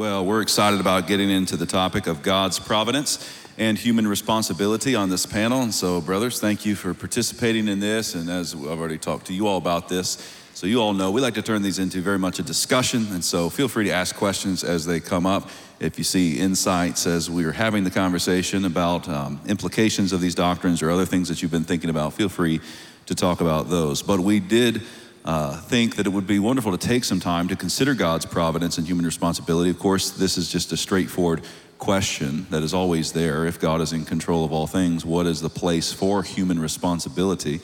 Well, we're excited about getting into the topic of God's providence and human responsibility on this panel. And so, brothers, thank you for participating in this. And as I've already talked to you all about this, so you all know we like to turn these into very much a discussion. And so feel free to ask questions as they come up. If you see insights as we are having the conversation about um, implications of these doctrines or other things that you've been thinking about, feel free to talk about those. But we did uh, think that it would be wonderful to take some time to consider God's providence and human responsibility. Of course, this is just a straightforward question that is always there. If God is in control of all things, what is the place for human responsibility?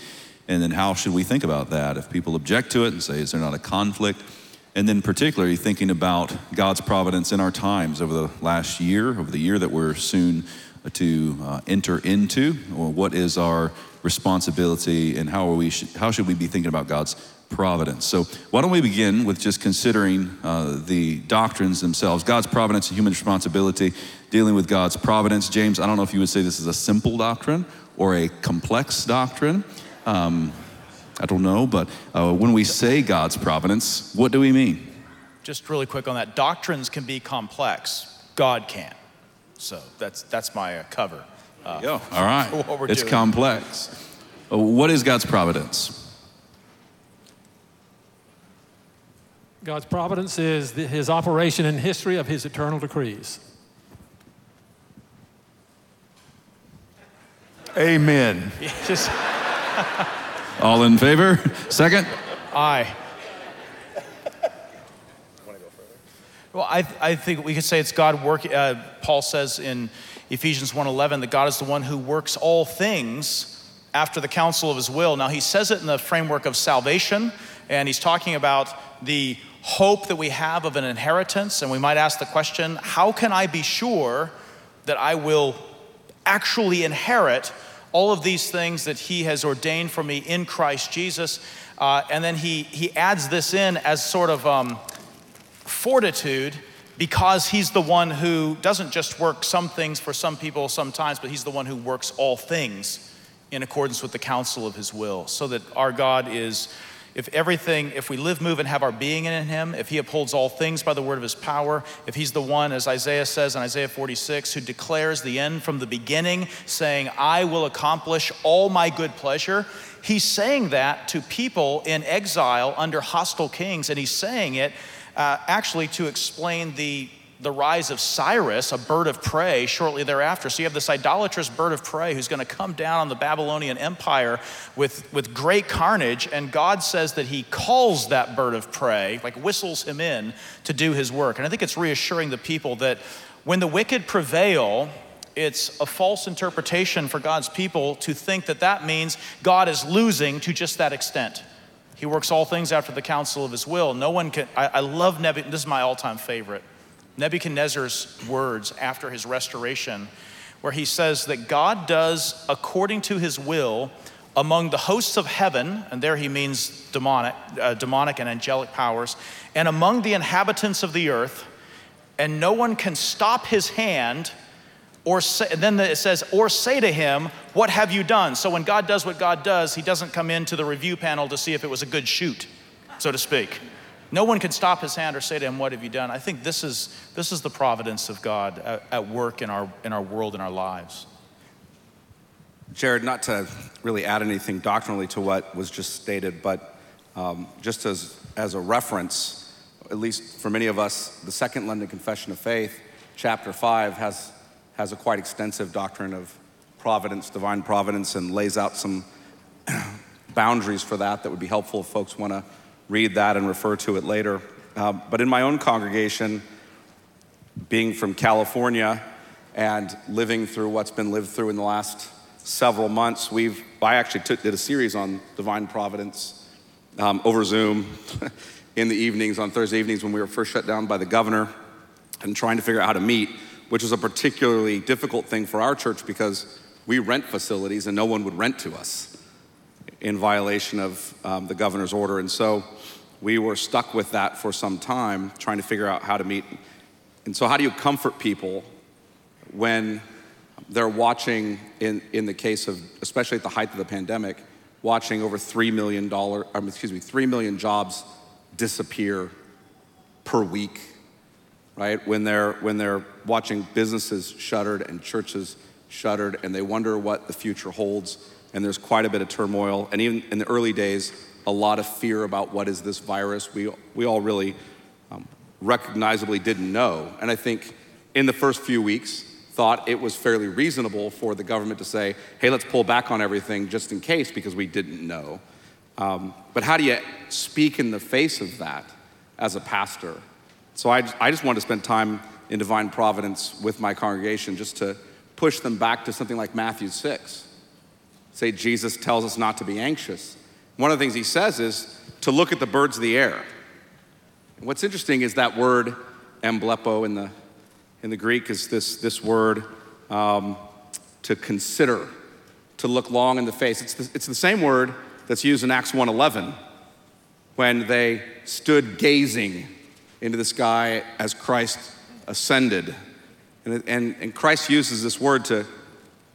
And then how should we think about that? If people object to it and say, is there not a conflict? And then, particularly, thinking about God's providence in our times over the last year, over the year that we're soon to uh, enter into, or what is our responsibility and how, are we sh- how should we be thinking about God's providence? So, why don't we begin with just considering uh, the doctrines themselves God's providence and human responsibility, dealing with God's providence. James, I don't know if you would say this is a simple doctrine or a complex doctrine. Um, I don't know, but uh, when we say God's providence, what do we mean? Just really quick on that. Doctrines can be complex. God can. So that's that's my uh, cover. Uh, All right. it's doing. complex. Uh, what is God's providence? God's providence is the, his operation in history of his eternal decrees. Amen. Just All in favor? Second? Aye. Well, I, I think we could say it's God working. Uh, Paul says in Ephesians 1:11 that God is the one who works all things after the counsel of his will. Now he says it in the framework of salvation, and he's talking about the hope that we have of an inheritance. And we might ask the question, how can I be sure that I will actually inherit all of these things that he has ordained for me in Christ Jesus. Uh, and then he, he adds this in as sort of um, fortitude because he's the one who doesn't just work some things for some people sometimes, but he's the one who works all things in accordance with the counsel of his will. So that our God is if everything, if we live, move, and have our being in Him, if He upholds all things by the word of His power, if He's the one, as Isaiah says in Isaiah 46, who declares the end from the beginning, saying, I will accomplish all my good pleasure, He's saying that to people in exile under hostile kings, and He's saying it uh, actually to explain the the rise of Cyrus, a bird of prey, shortly thereafter. So you have this idolatrous bird of prey who's going to come down on the Babylonian Empire with, with great carnage. And God says that He calls that bird of prey, like whistles him in to do His work. And I think it's reassuring the people that when the wicked prevail, it's a false interpretation for God's people to think that that means God is losing to just that extent. He works all things after the counsel of His will. No one can, I, I love Nebuchadnezzar, this is my all time favorite. Nebuchadnezzar's words after his restoration, where he says that God does according to his will among the hosts of heaven, and there he means demonic, uh, demonic and angelic powers, and among the inhabitants of the earth, and no one can stop his hand or say, then it says, or say to him, What have you done? So when God does what God does, he doesn't come into the review panel to see if it was a good shoot, so to speak. No one can stop his hand or say to him, What have you done? I think this is, this is the providence of God at, at work in our, in our world, in our lives. Jared, not to really add anything doctrinally to what was just stated, but um, just as, as a reference, at least for many of us, the Second London Confession of Faith, chapter 5, has, has a quite extensive doctrine of providence, divine providence, and lays out some boundaries for that that would be helpful if folks want to read that and refer to it later. Uh, but in my own congregation, being from California and living through what's been lived through in the last several months, we've I actually took, did a series on divine providence um, over Zoom in the evenings on Thursday evenings when we were first shut down by the governor and trying to figure out how to meet, which was a particularly difficult thing for our church because we rent facilities and no one would rent to us in violation of um, the governor's order. And so we were stuck with that for some time, trying to figure out how to meet. And so, how do you comfort people when they're watching, in, in the case of, especially at the height of the pandemic, watching over $3 million, um, excuse me, 3 million jobs disappear per week? right? When they're, when they're watching businesses shuttered and churches shuttered and they wonder what the future holds. And there's quite a bit of turmoil. And even in the early days, a lot of fear about what is this virus. We, we all really um, recognizably didn't know. And I think in the first few weeks, thought it was fairly reasonable for the government to say, hey, let's pull back on everything just in case because we didn't know. Um, but how do you speak in the face of that as a pastor? So I, I just wanted to spend time in divine providence with my congregation just to push them back to something like Matthew 6. Say, Jesus tells us not to be anxious. One of the things he says is to look at the birds of the air. And what's interesting is that word emblepo in the, in the Greek is this, this word um, to consider, to look long in the face. It's the, it's the same word that's used in Acts 1.11 when they stood gazing into the sky as Christ ascended. And, and, and Christ uses this word to,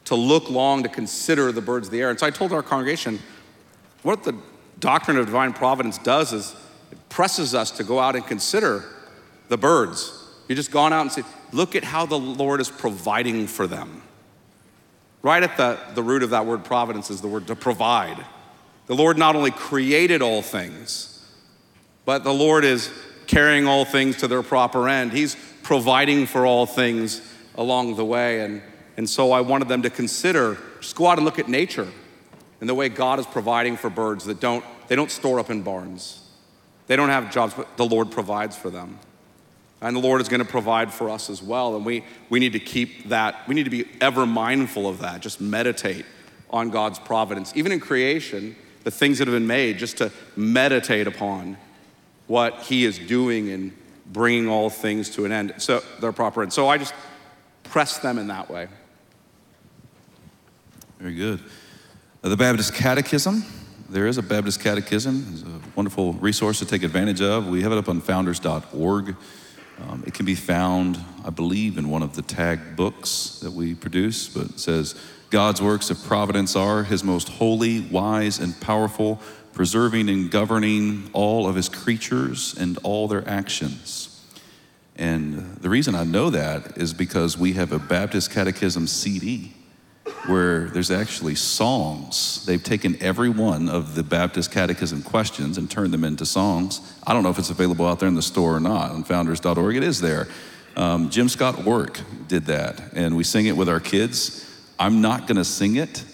to look long, to consider the birds of the air. And so I told our congregation, what the doctrine of divine providence does is it presses us to go out and consider the birds. You just gone out and said, look at how the Lord is providing for them. Right at the, the root of that word providence is the word to provide. The Lord not only created all things, but the Lord is carrying all things to their proper end. He's providing for all things along the way. And, and so I wanted them to consider just go out and look at nature and the way God is providing for birds that don't, they don't store up in barns. They don't have jobs, but the Lord provides for them. And the Lord is going to provide for us as well. And we, we need to keep that, we need to be ever mindful of that. Just meditate on God's providence. Even in creation, the things that have been made, just to meditate upon what He is doing in bringing all things to an end, so their proper end. So I just press them in that way. Very good. Uh, the Baptist Catechism. There is a Baptist Catechism. It's a wonderful resource to take advantage of. We have it up on founders.org. Um, it can be found, I believe, in one of the tag books that we produce, but it says, God's works of providence are his most holy, wise, and powerful, preserving and governing all of his creatures and all their actions. And the reason I know that is because we have a Baptist Catechism CD where there's actually songs. They've taken every one of the Baptist Catechism questions and turned them into songs. I don't know if it's available out there in the store or not. On founders.org, it is there. Um, Jim Scott Orrick did that, and we sing it with our kids. I'm not going to sing it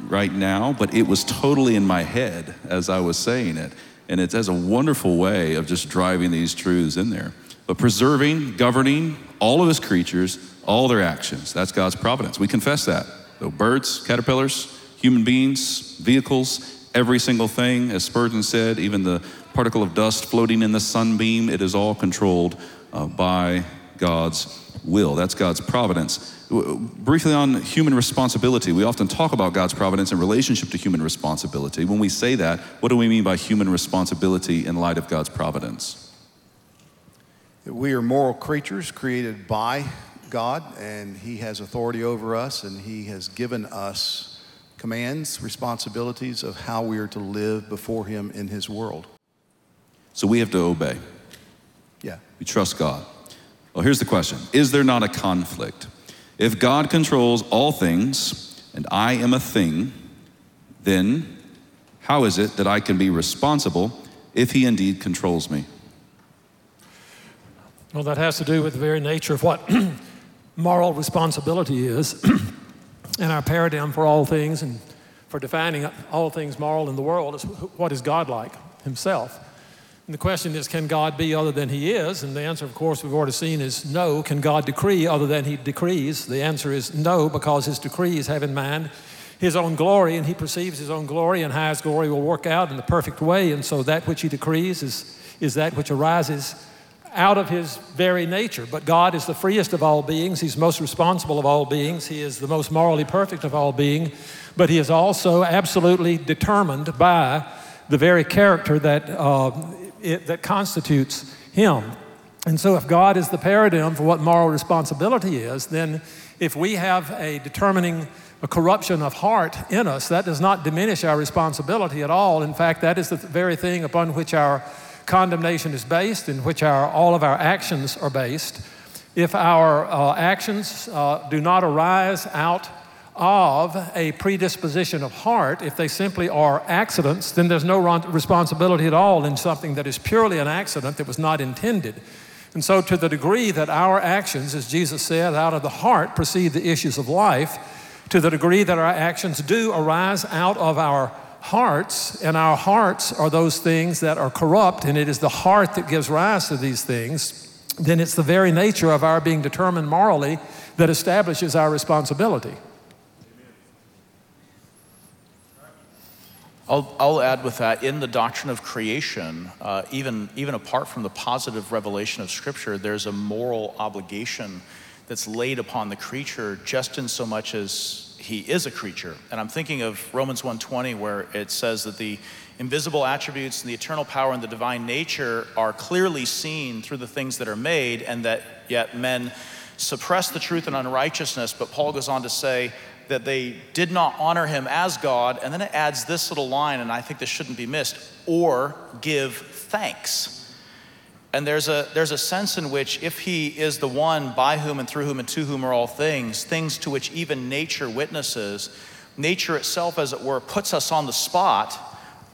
right now, but it was totally in my head as I was saying it. And it has a wonderful way of just driving these truths in there. But preserving, governing all of his creatures, all their actions. That's God's providence. We confess that. So birds, caterpillars, human beings, vehicles, every single thing, as Spurgeon said, even the particle of dust floating in the sunbeam, it is all controlled uh, by God's will. That's God's providence. Briefly on human responsibility, we often talk about God's providence in relationship to human responsibility. When we say that, what do we mean by human responsibility in light of God's providence? We are moral creatures created by God, and He has authority over us, and He has given us commands, responsibilities of how we are to live before Him in His world. So we have to obey. Yeah. We trust God. Well, here's the question Is there not a conflict? If God controls all things and I am a thing, then how is it that I can be responsible if He indeed controls me? Well, that has to do with the very nature of what moral responsibility is and our paradigm for all things and for defining all things moral in the world is what is God like himself. And the question is, can God be other than he is? And the answer, of course, we've already seen is no. Can God decree other than he decrees? The answer is no, because his decrees have in mind his own glory, and he perceives his own glory, and how his glory will work out in the perfect way. And so that which he decrees is, is that which arises out of his very nature. But God is the freest of all beings. He's most responsible of all beings. He is the most morally perfect of all beings. But he is also absolutely determined by the very character that, uh, it, that constitutes him. And so, if God is the paradigm for what moral responsibility is, then if we have a determining a corruption of heart in us, that does not diminish our responsibility at all. In fact, that is the very thing upon which our condemnation is based, in which our, all of our actions are based, if our uh, actions uh, do not arise out of a predisposition of heart, if they simply are accidents, then there's no responsibility at all in something that is purely an accident that was not intended. And so, to the degree that our actions, as Jesus said, out of the heart proceed the issues of life, to the degree that our actions do arise out of our hearts, and our hearts are those things that are corrupt, and it is the heart that gives rise to these things, then it's the very nature of our being determined morally that establishes our responsibility. I'll, I'll add with that in the doctrine of creation, uh, even, even apart from the positive revelation of Scripture, there's a moral obligation that's laid upon the creature just in so much as he is a creature. And I'm thinking of Romans 1:20 where it says that the invisible attributes and the eternal power and the divine nature are clearly seen through the things that are made and that yet men suppress the truth in unrighteousness, but Paul goes on to say that they did not honor him as God. And then it adds this little line, and I think this shouldn't be missed or give thanks. And there's a, there's a sense in which, if he is the one by whom and through whom and to whom are all things, things to which even nature witnesses, nature itself, as it were, puts us on the spot,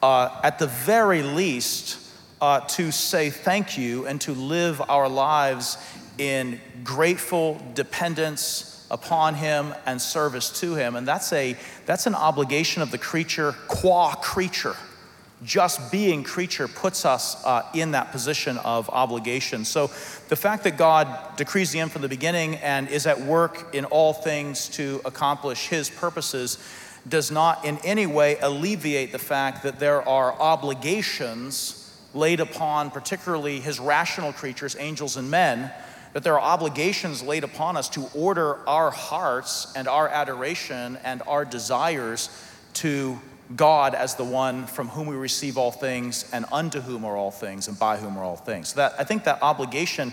uh, at the very least, uh, to say thank you and to live our lives in grateful dependence upon him and service to him. And that's, a, that's an obligation of the creature qua creature. Just being creature puts us uh, in that position of obligation. So the fact that God decrees the end from the beginning and is at work in all things to accomplish his purposes does not in any way alleviate the fact that there are obligations laid upon particularly his rational creatures, angels and men, that there are obligations laid upon us to order our hearts and our adoration and our desires to God as the one from whom we receive all things and unto whom are all things and by whom are all things. So that I think that obligation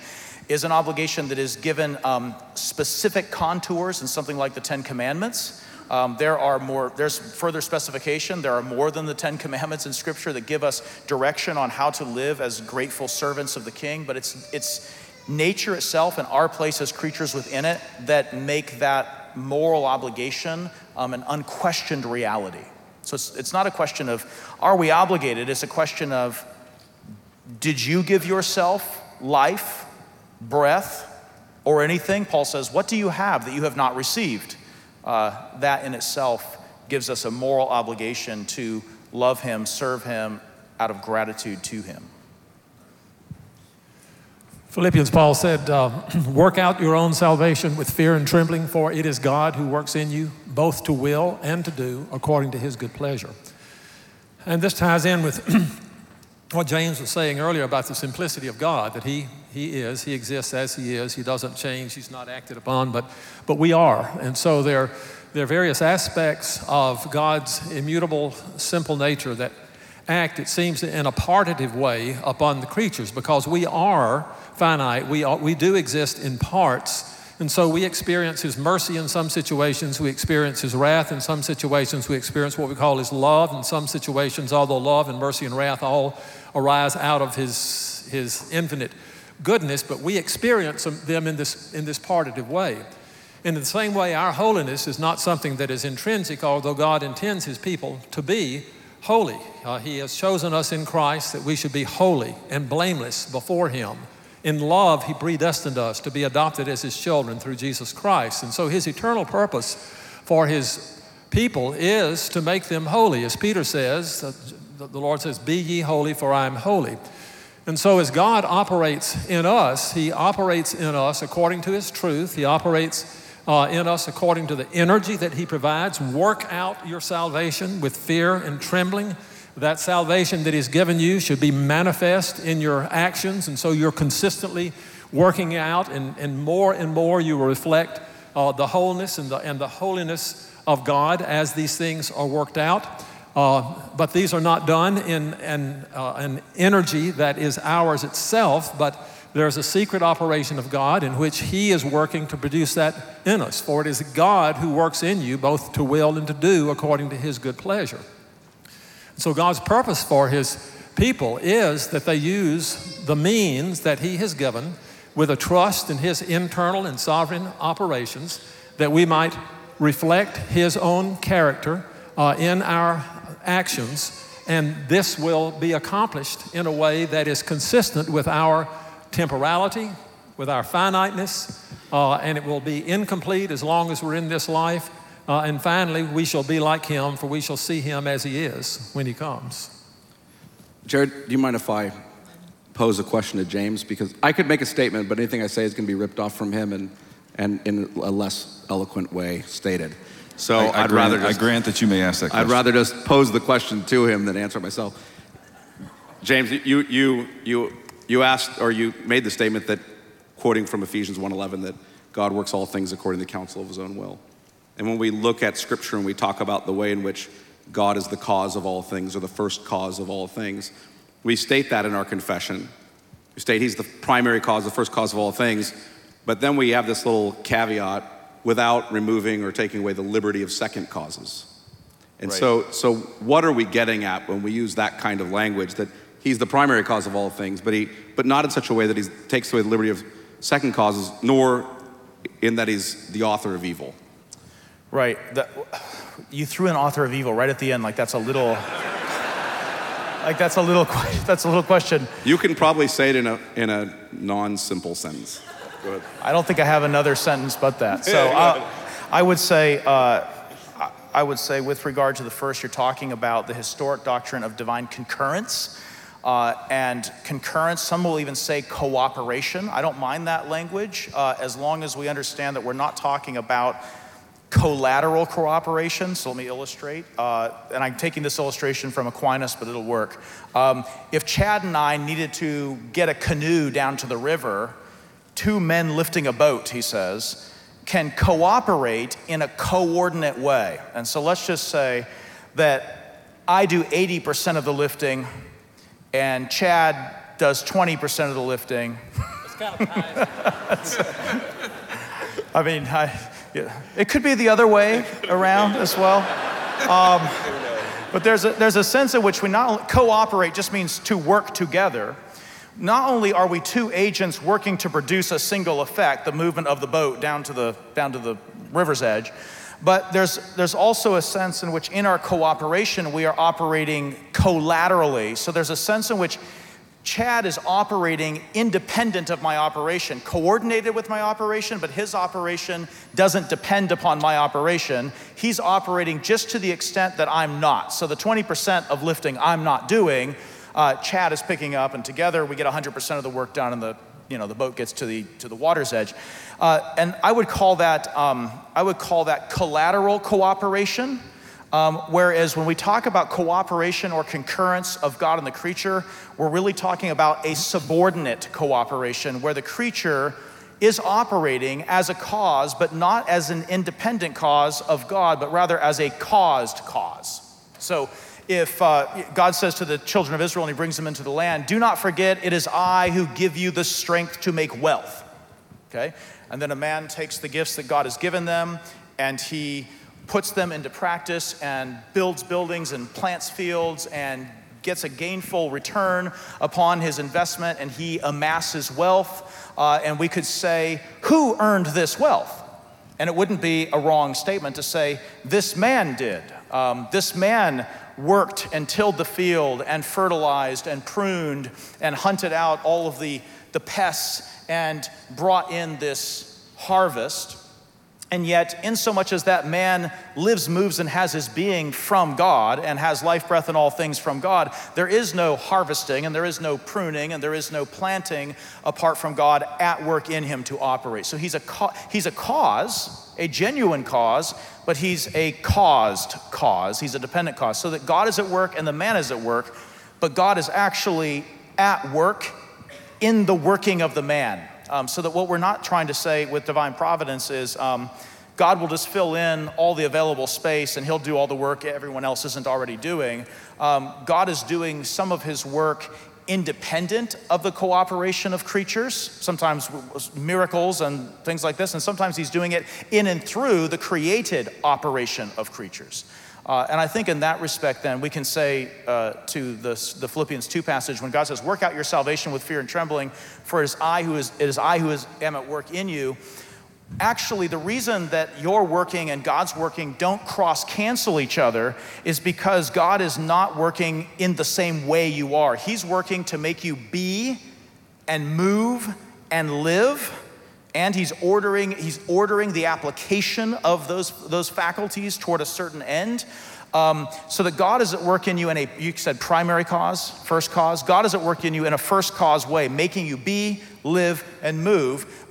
is an obligation that is given um, specific contours in something like the Ten Commandments. Um, there are more, there's further specification. There are more than the Ten Commandments in Scripture that give us direction on how to live as grateful servants of the King, but it's, it's, nature itself and our place as creatures within it that make that moral obligation um, an unquestioned reality. So it's, it's not a question of are we obligated, it's a question of did you give yourself life, breath, or anything? Paul says, What do you have that you have not received? Uh, that in itself gives us a moral obligation to love Him, serve Him out of gratitude to Him. Philippians, Paul said, uh, Work out your own salvation with fear and trembling, for it is God who works in you, both to will and to do according to his good pleasure. And this ties in with what James was saying earlier about the simplicity of God, that he, he is, he exists as he is, he doesn't change, he's not acted upon, but, but we are. And so there, there are various aspects of God's immutable, simple nature that act, it seems, in a partitive way upon the creatures because we are finite. We, we do exist in parts. And so we experience His mercy in some situations, we experience His wrath in some situations, we experience what we call His love in some situations, although love and mercy and wrath all arise out of His, his infinite goodness, but we experience them in this, in this partitive way. And in the same way, our holiness is not something that is intrinsic, although God intends His people to be holy. Uh, he has chosen us in Christ that we should be holy and blameless before Him. In love, He predestined us to be adopted as His children through Jesus Christ. And so His eternal purpose for His people is to make them holy. As Peter says, the Lord says, Be ye holy, for I am holy. And so, as God operates in us, He operates in us according to His truth. He operates uh, in us according to the energy that He provides. Work out your salvation with fear and trembling. That salvation that He's given you should be manifest in your actions, and so you're consistently working out, and, and more and more you will reflect uh, the wholeness and the, and the holiness of God as these things are worked out. Uh, but these are not done in, in uh, an energy that is ours itself, but there's a secret operation of God in which He is working to produce that in us. For it is God who works in you both to will and to do according to His good pleasure. So, God's purpose for His people is that they use the means that He has given with a trust in His internal and sovereign operations that we might reflect His own character uh, in our actions. And this will be accomplished in a way that is consistent with our temporality, with our finiteness, uh, and it will be incomplete as long as we're in this life. Uh, and finally, we shall be like him, for we shall see him as he is when he comes. Jared, do you mind if I pose a question to James? Because I could make a statement, but anything I say is going to be ripped off from him and, and in a less eloquent way stated. So I, I would grant, rather just, I grant that you may ask that question. I'd rather just pose the question to him than answer it myself. James, you, you, you, you asked or you made the statement that, quoting from Ephesians 1.11, that God works all things according to the counsel of his own will. And when we look at scripture and we talk about the way in which God is the cause of all things or the first cause of all things, we state that in our confession. We state he's the primary cause, the first cause of all things. But then we have this little caveat without removing or taking away the liberty of second causes. And Right. so, so what are we getting at when we use that kind of language that he's the primary cause of all things, but, he, but not in such a way that he takes away the liberty of second causes, nor in that he's the author of evil? Right. That, you threw an author of evil right at the end, like that's a little. like that's a little. That's a little question. You can probably say it in a, in a non simple sentence. Go ahead. I don't think I have another sentence but that. So uh, I would say, uh, I- I would say, with regard to the first, you're talking about the historic doctrine of divine concurrence. Uh, and concurrence, some will even say cooperation. I don't mind that language uh, as long as we understand that we're not talking about collateral cooperation. So let me illustrate. Uh, and I'm taking this illustration from Aquinas, but it'll work. Um, if Chad and I needed to get a canoe down to the river, two men lifting a boat, he says, can cooperate in a coordinate way. And so let's just say that I do 80% of the lifting and Chad does 20% of the lifting. It's kind of nice. I mean, I, it could be the other way around as well. Um, but there's a, there's a sense in which we not cooperate just means to work together. Not only are we two agents working to produce a single effect, the movement of the boat down to the, down to the river's edge, but there's, there's also a sense in which in our cooperation we are operating collaterally. So there's a sense in which Chad is operating independent of my operation, coordinated with my operation, but his operation doesn't depend upon my operation. He's operating just to the extent that I'm not. So the 20% of lifting I'm not doing, uh, Chad is picking up, and together we get 100% of the work done, and the you know the boat gets to the to the water's edge. Uh, and I would call that um, I would call that collateral cooperation. Um, whereas when we talk about cooperation or concurrence of God and the creature, we're really talking about a subordinate cooperation where the creature is operating as a cause, but not as an independent cause of God, but rather as a caused cause. So if uh, God says to the children of Israel and he brings them into the land, do not forget, it is I who give you the strength to make wealth. Okay? And then a man takes the gifts that God has given them and he puts them into practice and builds buildings and plants fields and gets a gainful return upon his investment and he amasses wealth. Uh, and we could say, Who earned this wealth? And it wouldn't be a wrong statement to say, This man did. Um, this man worked and tilled the field and fertilized and pruned and hunted out all of the, the pests and brought in this harvest. And yet, in so much as that man lives, moves, and has his being from God and has life, breath, and all things from God, there is no harvesting and there is no pruning and there is no planting apart from God at work in him to operate. So he's a, ca- he's a cause, a genuine cause, but he's a caused cause. He's a dependent cause. So that God is at work and the man is at work, but God is actually at work in the working of the man. Um, so that what we're not trying to say with divine providence is um, God will just fill in all the available space and he'll do all the work everyone else isn't already doing. Um, God is doing some of his work independent of the cooperation of creatures, sometimes miracles and things like this, and sometimes he's doing it in and through the created operation of creatures. Uh, and I think in that respect, then, we can say uh, to the, the Philippians 2 passage, when God says, Work out your salvation with fear and trembling, for it is I who, is, it is I who is, am at work in you. Actually, the reason that you're working and God's working don't cross cancel each other is because God is not working in the same way you are. He's working to make you be and move and live and he's ordering he's ordering the application of those those faculties toward a certain end. Um, so that god is at work in you in a you said primary cause first cause. God is at work in you in a first cause way making you be live and move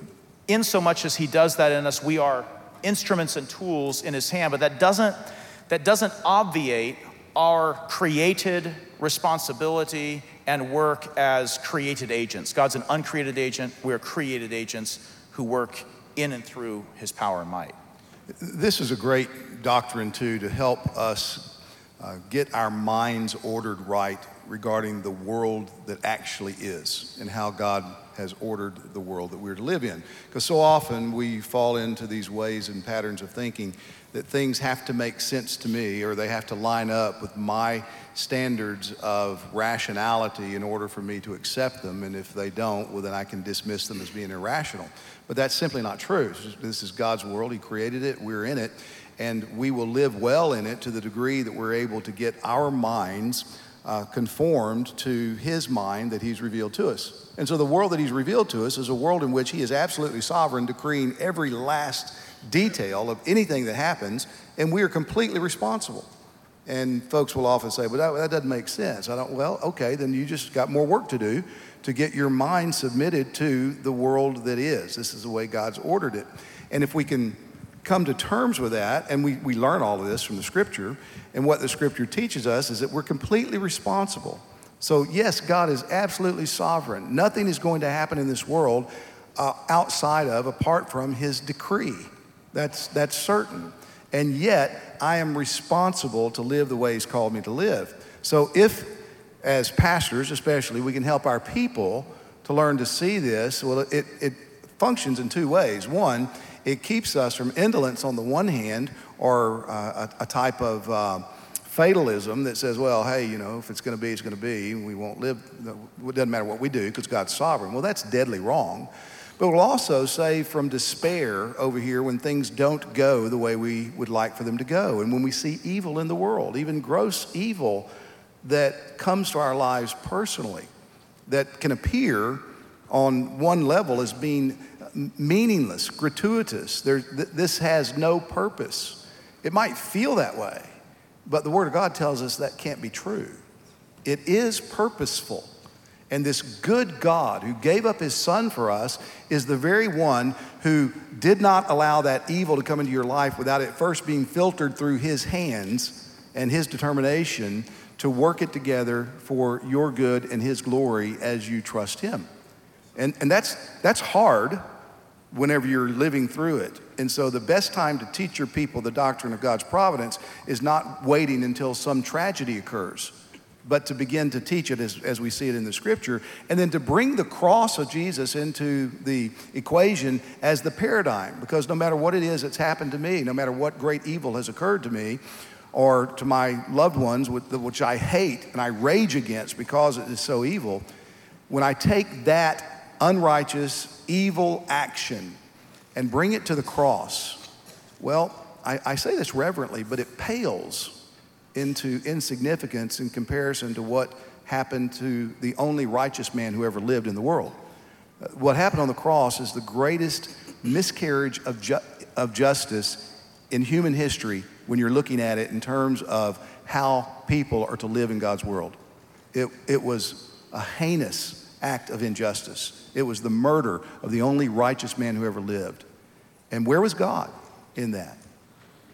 in so much as he does that in us. We are instruments and tools in his hand but that doesn't that doesn't obviate our created responsibility and work as created agents. God's an uncreated agent. We're created agents who work in and through his power and might. This is a great doctrine, too, to help us uh, get our minds ordered right regarding the world that actually is and how God has ordered the world that we're to live in. Because so often we fall into these ways and patterns of thinking that things have to make sense to me or they have to line up with my standards of rationality in order for me to accept them. And if they don't, well, then I can dismiss them as being irrational. But that's simply not true. This is God's world. He created it, we're in it, and we will live well in it to the degree that we're able to get our minds uh, conformed to His mind that He's revealed to us. And so the world that He's revealed to us is a world in which He is absolutely sovereign, decreeing every last detail of anything that happens, and we are completely responsible. And folks will often say, well, that, that doesn't make sense. I don't, well, okay, then you just got more work to do to get your mind submitted to the world that is. This is the way God's ordered it. And if we can come to terms with that, and we, we learn all of this from the scripture, and what the scripture teaches us is that we're completely responsible. So, yes, God is absolutely sovereign. Nothing is going to happen in this world uh, outside of, apart from his decree. That's, that's certain. And yet, I am responsible to live the way he's called me to live. So, if as pastors, especially, we can help our people to learn to see this. Well, it, it functions in two ways. One, it keeps us from indolence on the one hand, or uh, a, a, type of uh, fatalism that says, well, hey, you know, if it's going to be, it's going to be. We won't live, it doesn't matter what we do because God's sovereign. Well, that's deadly wrong. But we'll also save from despair over here when things don't go the way we would like for them to go. And when we see evil in the world, even gross evil that comes to our lives personally that can appear on one level as being meaningless, gratuitous. There, th- this has no purpose. It might feel that way, but the Word of God tells us that can't be true. It is purposeful. And this good God who gave up his son for us is the very one who did not allow that evil to come into your life without it first being filtered through his hands and his determination to work it together for your good and His glory as you trust Him. And, and that's, that's hard whenever you're living through it. And so the best time to teach your people the doctrine of God's providence is not waiting until some tragedy occurs, but to begin to teach it as, as we see it in the scripture, and then to bring the cross of Jesus into the equation as the paradigm. Because no matter what it is that's happened to me, no matter what great evil has occurred to me, or to my loved ones, which I hate and I rage against because it is so evil, when I take that unrighteous, evil action and bring it to the cross, well, I, I say this reverently, but it pales into insignificance in comparison to what happened to the only righteous man who ever lived in the world. Uh, what happened on the cross is the greatest miscarriage of, ju- of justice in human history when you're looking at it in terms of how people are to live in God's world. It, it was a heinous act of injustice. It was the murder of the only righteous man who ever lived. And where was God in that?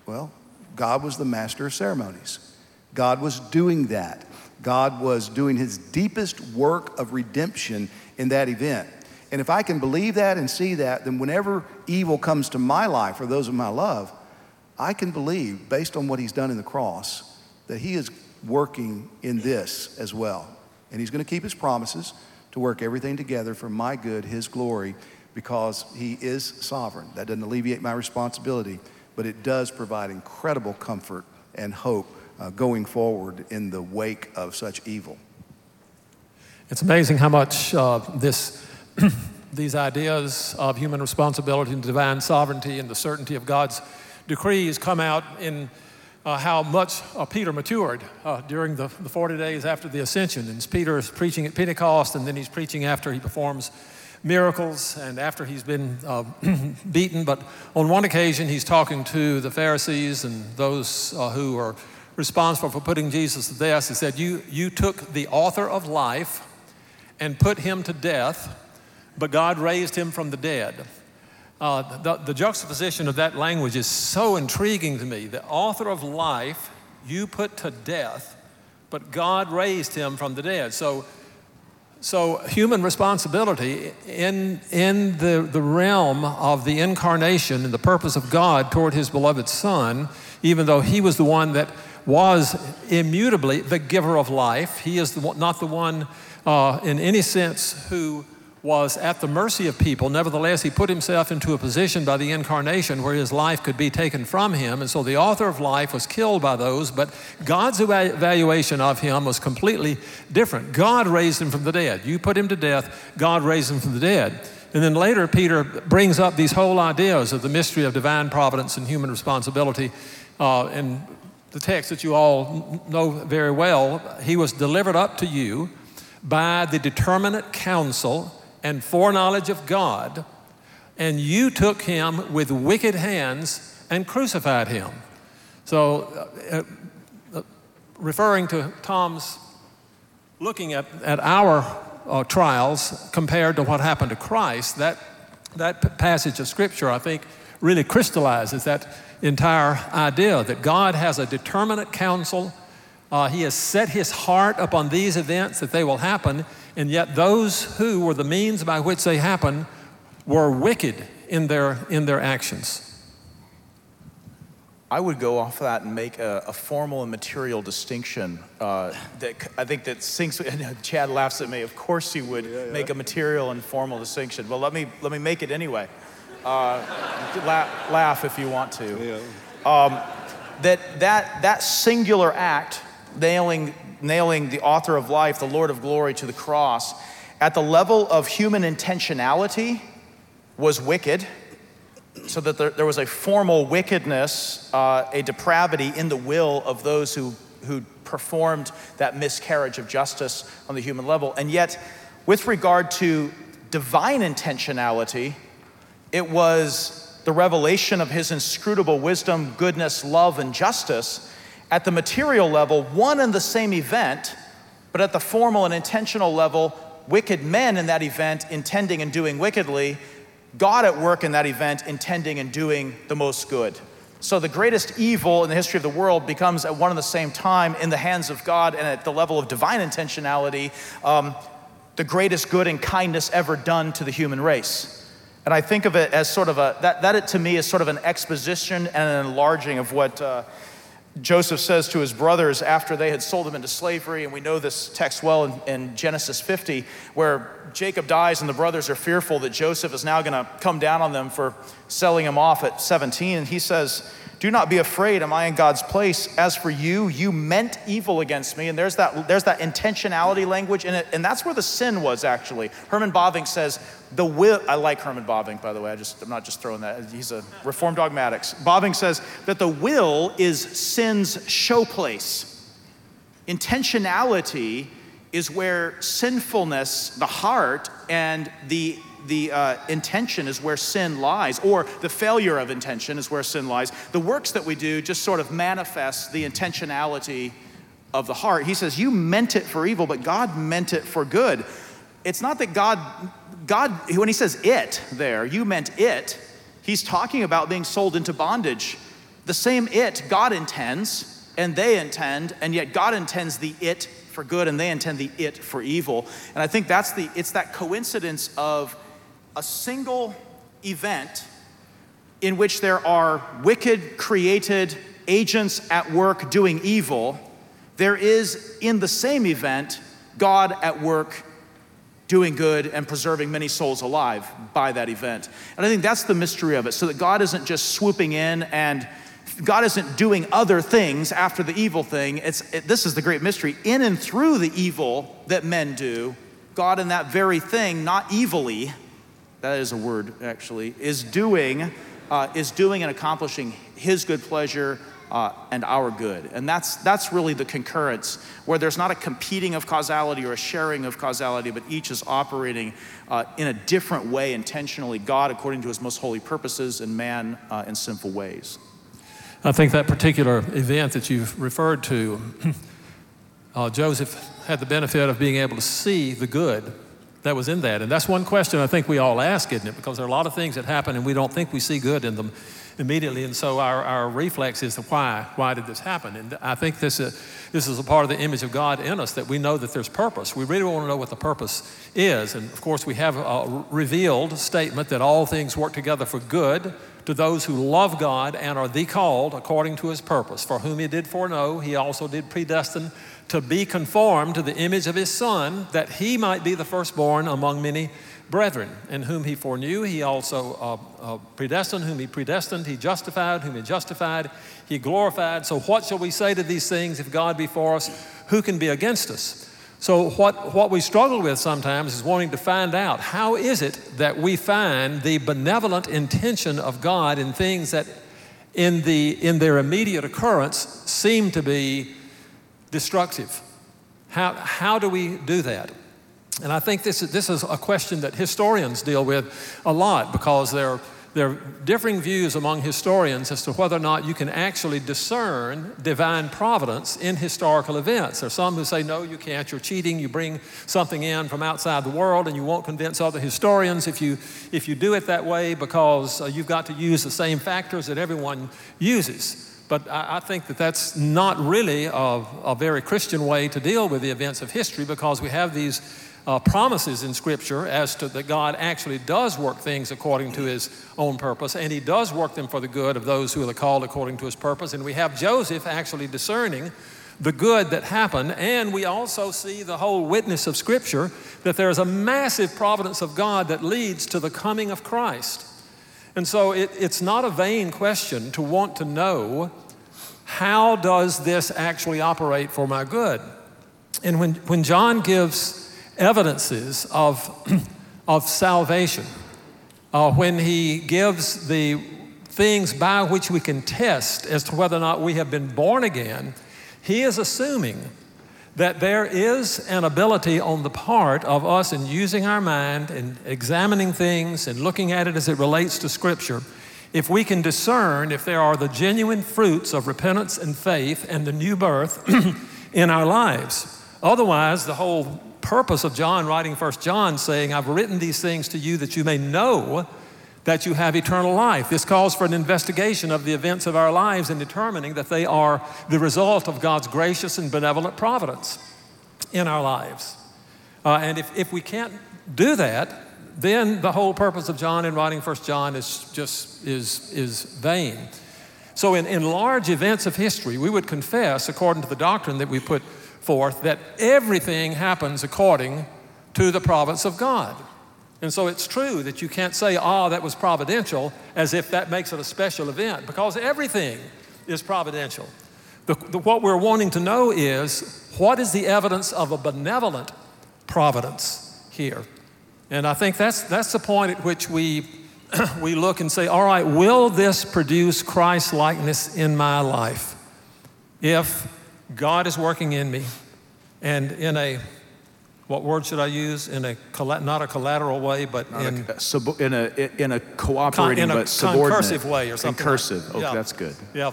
Well, God was the master of ceremonies. God was doing that. God was doing his deepest work of redemption in that event. And if I can believe that and see that, then whenever evil comes to my life or those of my love, I can believe, based on what he's done in the cross, that he is working in this as well. And he's going to keep his promises to work everything together for my good, his glory, because he is sovereign. That doesn't alleviate my responsibility, but it does provide incredible comfort and hope uh, going forward in the wake of such evil. It's amazing how much uh, this, these ideas of human responsibility and divine sovereignty and the certainty of God's decrees come out in uh, how much uh, Peter matured uh, during the, the 40 days after the ascension. And Peter is preaching at Pentecost, and then he's preaching after he performs miracles and after he's been uh, beaten. But on one occasion, he's talking to the Pharisees and those uh, who are responsible for putting Jesus to death. He said, you, you took the author of life and put him to death, but God raised him from the dead. Uh, the, the juxtaposition of that language is so intriguing to me. The author of life you put to death, but God raised him from the dead. So, so human responsibility in, in the, the realm of the incarnation and the purpose of God toward his beloved Son, even though he was the one that was immutably the giver of life, he is the, not the one uh, in any sense who was at the mercy of people. Nevertheless, he put himself into a position by the incarnation where his life could be taken from him. And so the author of life was killed by those, but God's evaluation of him was completely different. God raised him from the dead. You put him to death, God raised him from the dead. And then later, Peter brings up these whole ideas of the mystery of divine providence and human responsibility. Uh, in the text that you all know very well, he was delivered up to you by the determinate counsel and foreknowledge of God, and you took him with wicked hands and crucified him. So, uh, uh, referring to Tom's looking at, at our uh, trials compared to what happened to Christ, that, that passage of Scripture, I think, really crystallizes that entire idea that God has a determinate counsel. Uh, he has set his heart upon these events that they will happen, and yet those who were the means by which they happened were wicked in their, in their actions. I would go off that and make a, a formal and material distinction uh, that I think that sinks. Chad laughs at me. Of course, he would yeah, yeah. make a material and formal distinction. Well, let me let me make it anyway. Uh, laugh, laugh, if you want to. Yeah. Um, that that that singular act, nailing nailing the author of life, the Lord of glory, to the cross, at the level of human intentionality, was wicked. So that there, there was a formal wickedness, uh, a depravity in the will of those who, who performed that miscarriage of justice on the human level. And yet, with regard to divine intentionality, it was the revelation of his inscrutable wisdom, goodness, love, and justice at the material level, one and the same event, but at the formal and intentional level, wicked men in that event intending and doing wickedly, God at work in that event intending and doing the most good. So the greatest evil in the history of the world becomes at one and the same time in the hands of God and at the level of divine intentionality, um, the greatest good and kindness ever done to the human race. And I think of it as sort of a, that, that to me is sort of an exposition and an enlarging of what. Uh, Joseph says to his brothers after they had sold him into slavery, and we know this text well in, in, Genesis 50, where Jacob dies and the brothers are fearful that Joseph is now going to come down on them for selling him off at 17. And he says, do not be afraid. Am I in God's place? As for you, you meant evil against me. And there's that, there's that intentionality language in it. And that's where the sin was actually. Herman Bavinck says, the will, I like Herman Bavinck, by the way. I just, I'm not just throwing that. He's a reformed dogmatics. Bavinck says that the will is sin's showplace. Intentionality is where sinfulness, the heart, and the the uh, intention is where sin lies, or the failure of intention is where sin lies. The works that we do just sort of manifest the intentionality of the heart. He says, You meant it for evil, but God meant it for good. It's not that God, God, when he says it there, you meant it, he's talking about being sold into bondage. The same it God intends and they intend, and yet God intends the it for good and they intend the it for evil. And I think that's the, it's that coincidence of a single event in which there are wicked, created agents at work doing evil, there is in the same event God at work doing good and preserving many souls alive by that event. And I think that's the mystery of it, so that God isn't just swooping in and God isn't doing other things after the evil thing. It's, it, this is the great mystery. In and through the evil that men do, God, in that very thing, not evilly, that is a word actually, is doing, uh, is doing and accomplishing His good pleasure uh, and our good. And that's, that's really the concurrence, where there's not a competing of causality or a sharing of causality, but each is operating uh, in a different way intentionally, God according to his most holy purposes, and man uh, in sinful ways. I think that particular event that you've referred to, uh, Joseph had the benefit of being able to see the good that was in that. And that's one question I think we all ask, isn't it? Because there are a lot of things that happen and we don't think we see good in them immediately. And so our, our reflex is to why? Why did this happen? And I think this, is, this is a part of the image of God in us that we know that there's purpose. We really want to know what the purpose is. And of course, we have a revealed statement that all things work together for good to those who love God and are the called according to his purpose. For whom he did foreknow, he also did predestine to be conformed to the image of his Son, that he might be the firstborn among many brethren. And whom he foreknew, he also uh, uh, predestined. Whom he predestined, he justified. Whom he justified, he glorified. So, what shall we say to these things? If God be for us, who can be against us? So, what, what we struggle with sometimes is wanting to find out how is it that we find the benevolent intention of God in things that, in, the, in their immediate occurrence, seem to be destructive? How, how do we do that? And I think this is, this is a question that historians deal with a lot because they're there are differing views among historians as to whether or not you can actually discern divine providence in historical events. There are some who say, no, you can't. You're cheating. You bring something in from outside the world, and you won't convince other historians if you, if you do it that way because uh, you've got to use the same factors that everyone uses. But I, I think that that's not really a, a very Christian way to deal with the events of history because we have these uh, promises in Scripture as to that God actually does work things according to His own purpose, and He does work them for the good of those who are called according to His purpose. And we have Joseph actually discerning the good that happened, and we also see the whole witness of Scripture that there is a massive providence of God that leads to the coming of Christ. And so it, it's not a vain question to want to know how does this actually operate for my good? And when, when John gives evidences of, of salvation. Uh, when he gives the things by which we can test as to whether or not we have been born again, he is assuming that there is an ability on the part of us in using our mind and examining things and looking at it as it relates to Scripture. If we can discern if there are the genuine fruits of repentance and faith and the new birth in our lives. Otherwise, the whole purpose of John writing First John saying, I've written these things to you that you may know that you have eternal life. This calls for an investigation of the events of our lives and determining that they are the result of God's gracious and benevolent providence in our lives. Uh, and if, if we can't do that, then the whole purpose of John in writing First John is just is, is vain. So in, in large events of history, we would confess, according to the doctrine that we put forth that everything happens according to the providence of God. And so it's true that you can't say, ah, oh, that was providential, as if that makes it a special event, because everything is providential. The, the, what we're wanting to know is what is the evidence of a benevolent providence here? And I think that's, that's the point at which we, we look and say, all right, will this produce Christ likeness in my life? If God is working in me, and in a what word should I use? In a not a collateral way, but not in a, sub, in a in a cooperating con, in a but subordinate concursive way or something. Incursive. Like, okay, yeah. that's good. Yeah.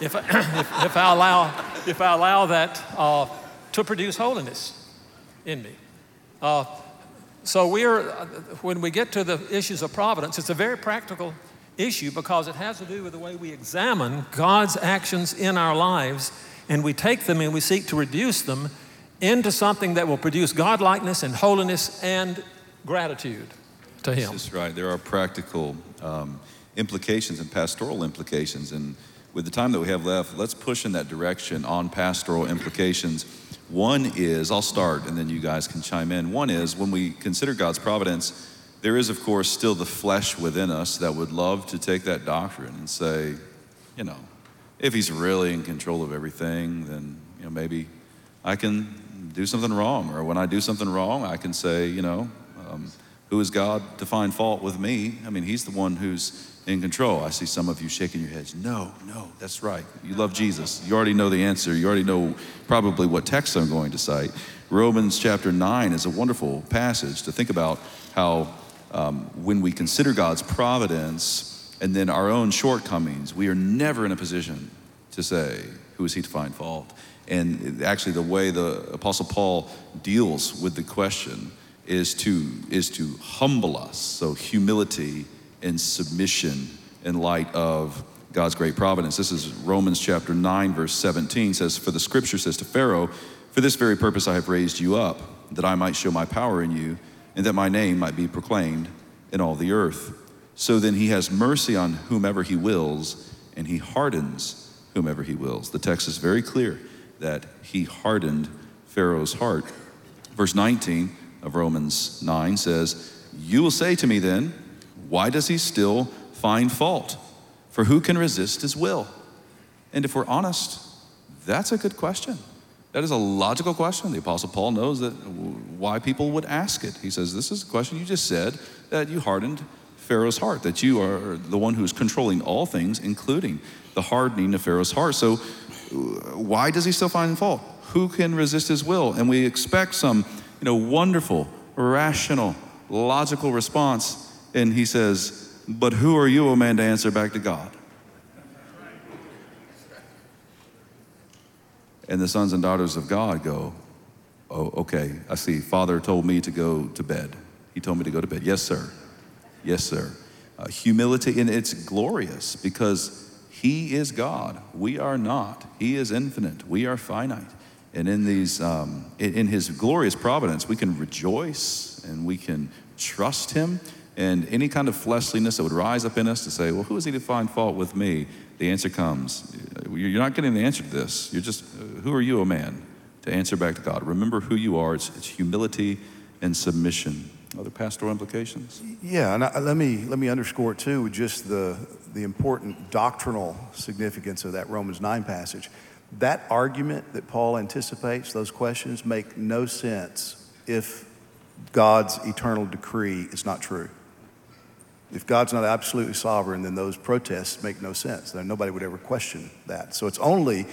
If I, if, if, I allow if I allow that uh, to produce holiness in me. Uh, so we're when we get to the issues of providence, it's a very practical issue because it has to do with the way we examine God's actions in our lives and we take them and we seek to reduce them into something that will produce godlikeness and holiness and gratitude to Him. That's right. There are practical um, implications and pastoral implications. And with the time that we have left, let's push in that direction on pastoral implications. One is, I'll start and then you guys can chime in. One is, when we consider God's providence, there is, of course, still the flesh within us that would love to take that doctrine and say, you know, if he's really in control of everything, then, you know, maybe I can do something wrong. Or when I do something wrong, I can say, you know, um, who is God to find fault with me? I mean, he's the one who's in control. I see some of you shaking your heads. No, no, that's right. You love Jesus. You already know the answer. You already know probably what text I'm going to cite. Romans chapter 9 is a wonderful passage to think about how um, when we consider God's providence and then our own shortcomings, we are never in a position to say, Who is he to find fault? And actually, the way the Apostle Paul deals with the question is to, is to humble us. So, humility and submission in light of God's great providence. This is Romans chapter 9, verse 17 says, For the scripture says to Pharaoh, For this very purpose I have raised you up, that I might show my power in you, and that my name might be proclaimed in all the earth. So then he has mercy on whomever he wills, and he hardens whomever he wills. The text is very clear that he hardened Pharaoh's heart. Verse 19 of Romans 9 says, You will say to me then, why does he still find fault? For who can resist his will? And if we're honest, that's a good question. That is a logical question. The Apostle Paul knows that why people would ask it. He says, This is a question you just said that you hardened Pharaoh's heart, that you are the one who's controlling all things, including the hardening of Pharaoh's heart. So, why does he still find fault? Who can resist his will? And we expect some, you know, wonderful, rational, logical response and he says, But who are you, O man, to answer back to God? And the sons and daughters of God go, Oh, okay, I see. Father told me to go to bed. He told me to go to bed. Yes, sir. Yes, sir. Uh, humility, and it's glorious because He is God. We are not. He is infinite. We are finite. And in these, um, in, His glorious providence, we can rejoice and we can trust Him and any kind of fleshliness that would rise up in us to say, well, who is he to find fault with me? The answer comes. You're not getting the answer to this. You're just, who are you, a man, to answer back to God? Remember who you are. It's, it's humility and submission. Other pastoral implications? Yeah, and I, let me let me underscore too just the the important doctrinal significance of that Romans nine passage. That argument that Paul anticipates, those questions make no sense if God's eternal decree is not true. If God's not absolutely sovereign, then those protests make no sense. Nobody would ever question that. So it's only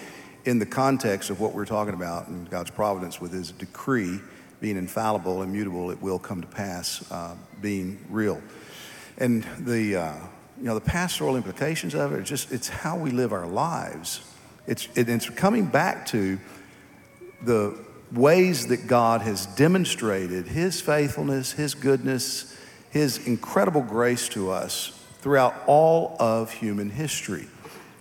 in the context of what we're talking about and God's providence with His decree being infallible, immutable, it will come to pass, uh, being real. And the uh, you know the pastoral implications of it, it's just it's how we live our lives. It's it, it's coming back to the ways that God has demonstrated His faithfulness, His goodness his incredible grace to us throughout all of human history.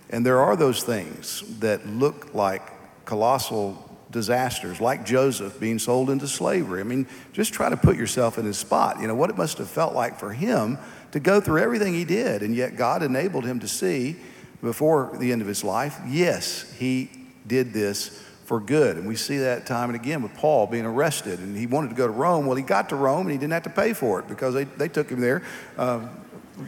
And there are those things that look like colossal disasters, like Joseph being sold into slavery. I mean, just try to put yourself in his spot. You know, what it must have felt like for him to go through everything he did, and yet God enabled him to see before the end of his life, yes, he did this for good. And we see that time and again with Paul being arrested. And he wanted to go to Rome. Well, he got to Rome and he didn't have to pay for it because they, they took him there. Um,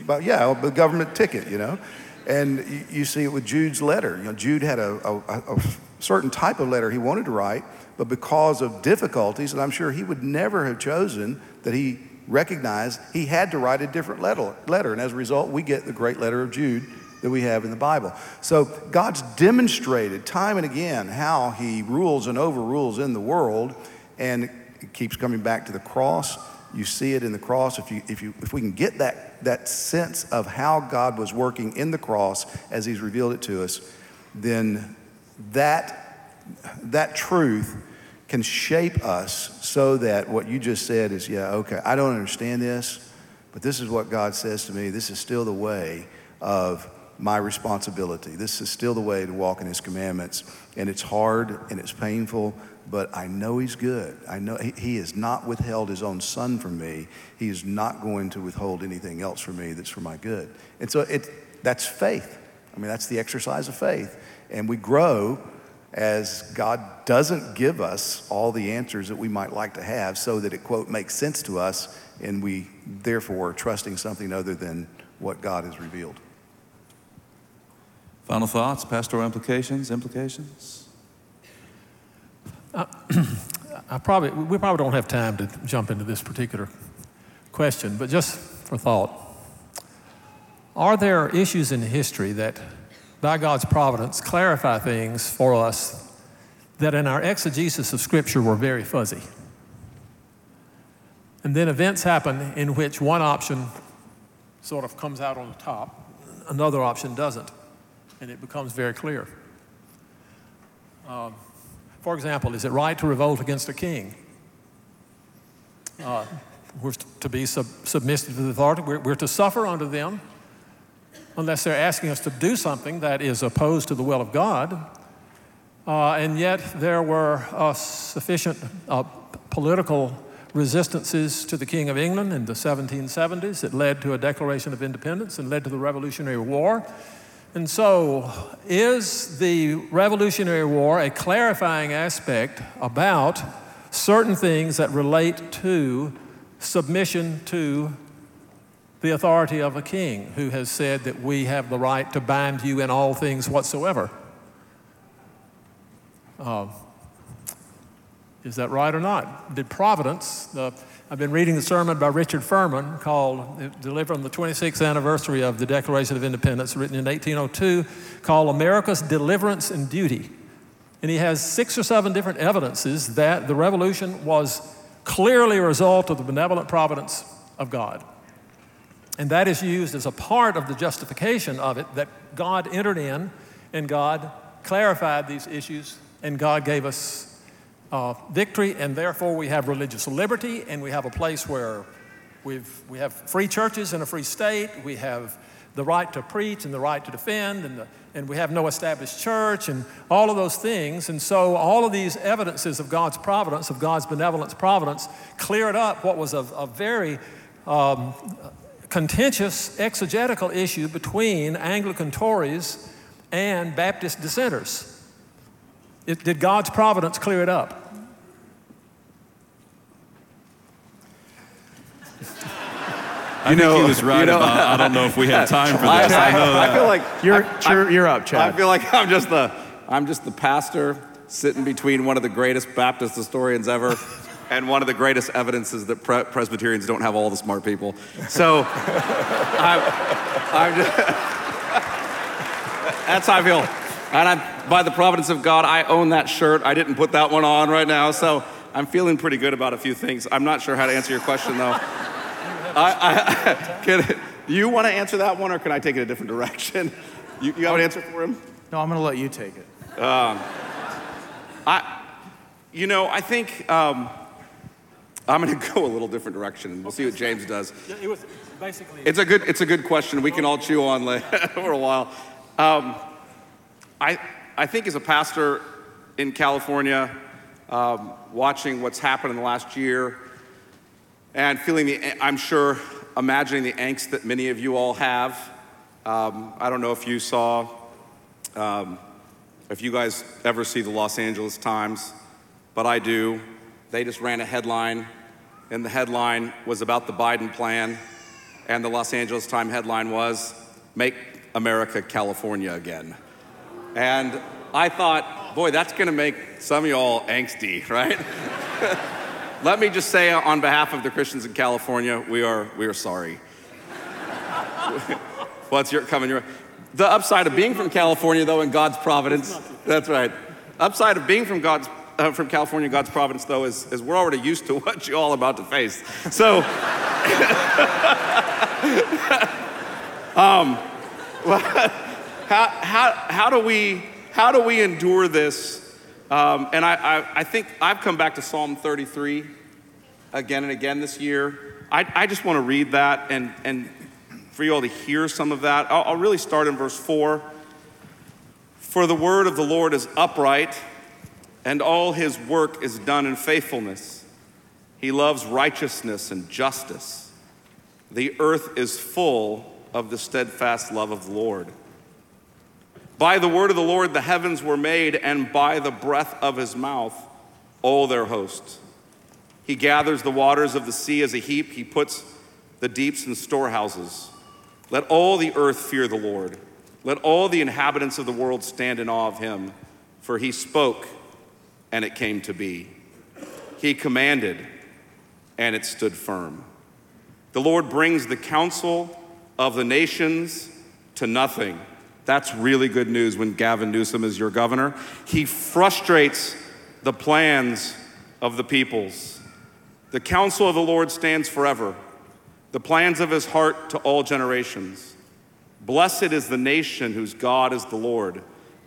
but yeah, the government ticket, you know. And you, you, see it with Jude's letter. You know, Jude had a, a, a certain type of letter he wanted to write, but because of difficulties, and I'm sure he would never have chosen that he recognized he had to write a different letter. letter. And as a result, we get the great letter of Jude that we have in the Bible. So God's demonstrated time and again how he rules and overrules in the world and it keeps coming back to the cross. You see it in the cross. If, you, if, you, if we can get that, that sense of how God was working in the cross as he's revealed it to us, then that, that truth can shape us so that what you just said is, yeah, okay, I don't understand this, but this is what God says to me. This is still the way of my responsibility. This is still the way to walk in His commandments. And it's hard and it's painful, but I know He's good. I know He, he has not withheld His own Son from me. He is not going to withhold anything else from me that's for my good. And so it, that's faith. I mean, that's the exercise of faith. And we grow as God doesn't give us all the answers that we might like to have so that it, quote, makes sense to us and we therefore are trusting something other than what God has revealed. Final thoughts, pastoral implications, implications? Uh, I probably, we probably don't have time to jump into this particular question, but just for thought. Are there issues in history that, by God's providence, clarify things for us that in our exegesis of Scripture were very fuzzy? And then events happen in which one option sort of comes out on the top, another option doesn't, and it becomes very clear. Um, for example, is it right to revolt against a king? Uh, we're to be sub- submissive to the authority. We're, we're to suffer under them unless they're asking us to do something that is opposed to the will of God. Uh, and yet, there were uh, sufficient uh, political resistances to the King of England in the 1770s that led to a Declaration of Independence and led to the Revolutionary War. And so, is the Revolutionary War a clarifying aspect about certain things that relate to submission to the authority of a king who has said that we have the right to bind you in all things whatsoever? Uh, is that right or not? Did Providence, the, I've been reading the sermon by Richard Furman called, delivered on the 26th anniversary of the Declaration of Independence, written in 1802, called America's Deliverance and Duty. And he has six or seven different evidences that the revolution was clearly a result of the benevolent providence of God. And that is used as a part of the justification of it that God entered in and God clarified these issues and God gave us uh, victory, and therefore we have religious liberty, and we have a place where we've, we have free churches in a free state, we have the right to preach and the right to defend, and, the, and we have no established church, and all of those things. And so, all of these evidences of God's providence, of God's benevolence, providence, cleared up what was a, a very um, contentious exegetical issue between Anglican Tories and Baptist dissenters. It, did God's providence clear it up? I know, he was right you know, about, I don't know if we have time for this. I, I know that. I feel like you're, I, you're, you're up, Chad. I feel like I'm just the, I'm just the pastor sitting between one of the greatest Baptist historians ever and one of the greatest evidences that pre- Presbyterians don't have all the smart people. So I'm, I'm just, that's how I feel. And I'm, by the providence of God, I own that shirt. I didn't put that one on right now. So I'm feeling pretty good about a few things. I'm not sure how to answer your question, though. I, I, can, do you want to answer that one, or can I take it a different direction? You, you have an answer for him? No, I'm going to let you take it. Um, I, you know, I think um, I'm going to go a little different direction, and we'll see what James does. It was basically. It's a good, it's a good question. We can all chew on for a while. Um, I, I think as a pastor in California, um, watching what's happened in the last year, and feeling the, I'm sure, imagining the angst that many of you all have. Um, I don't know if you saw, um, if you guys ever see the Los Angeles Times, but I do. They just ran a headline, and the headline was about the Biden plan, and the Los Angeles Times headline was, Make America California Again. And I thought, boy, that's gonna make some of y'all angsty, right? Let me just say on behalf of the Christians in California, we are, we are sorry. What's your coming your the upside of being from California, though, in God's providence. That's right. Upside of being from God's uh, from California, God's providence, though, is, is we're already used to what you all about to face. So, um, how, how, how do we how do we endure this um, and I, I, I, think I've come back to Psalm 33 again and again this year. I, I just want to read that and, and for you all to hear some of that. I'll, I'll really start in verse 4. For the word of the Lord is upright, and all his work is done in faithfulness. He loves righteousness and justice. The earth is full of the steadfast love of the Lord. By the word of the Lord the heavens were made, and by the breath of his mouth all their hosts. He gathers the waters of the sea as a heap, he puts the deeps in storehouses. Let all the earth fear the Lord. Let all the inhabitants of the world stand in awe of him, for he spoke, and it came to be. He commanded, and it stood firm. The Lord brings the counsel of the nations to nothing. That's really good news when Gavin Newsom is your governor. He frustrates the plans of the peoples. The counsel of the Lord stands forever, the plans of his heart to all generations. Blessed is the nation whose God is the Lord,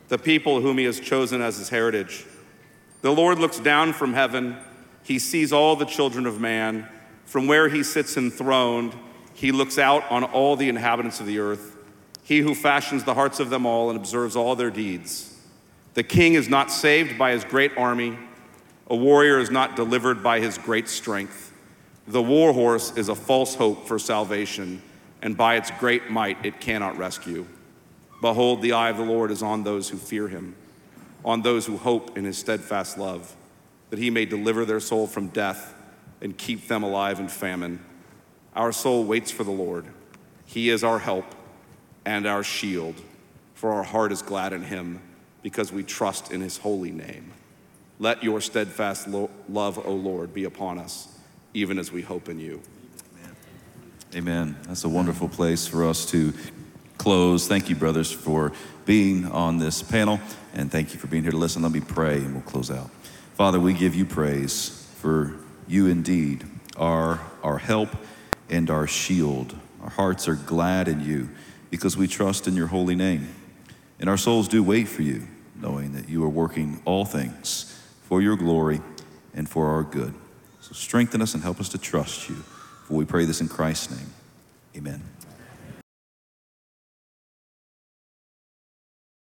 the people whom he has chosen as his heritage. The Lord looks down from heaven, he sees all the children of man. From where he sits enthroned, he looks out on all the inhabitants of the earth, he who fashions the hearts of them all and observes all their deeds. The king is not saved by his great army, a warrior is not delivered by his great strength. The war horse is a false hope for salvation, and by its great might it cannot rescue. Behold, the eye of the Lord is on those who fear him, on those who hope in his steadfast love, that he may deliver their soul from death and keep them alive in famine. Our soul waits for the Lord. He is our help and our shield, for our heart is glad in him because we trust in his holy name. Let your steadfast lo- love, O Lord, be upon us, even as we hope in you. Amen. That's a wonderful place for us to close. Thank you, brothers, for being on this panel, and thank you for being here to listen. Let me pray, and we'll close out. Father, we give you praise for you indeed are our help and our shield. Our hearts are glad in you because we trust in your holy name. And our souls do wait for you, knowing that you are working all things for your glory and for our good. So strengthen us and help us to trust you. For we pray this in Christ's name. Amen.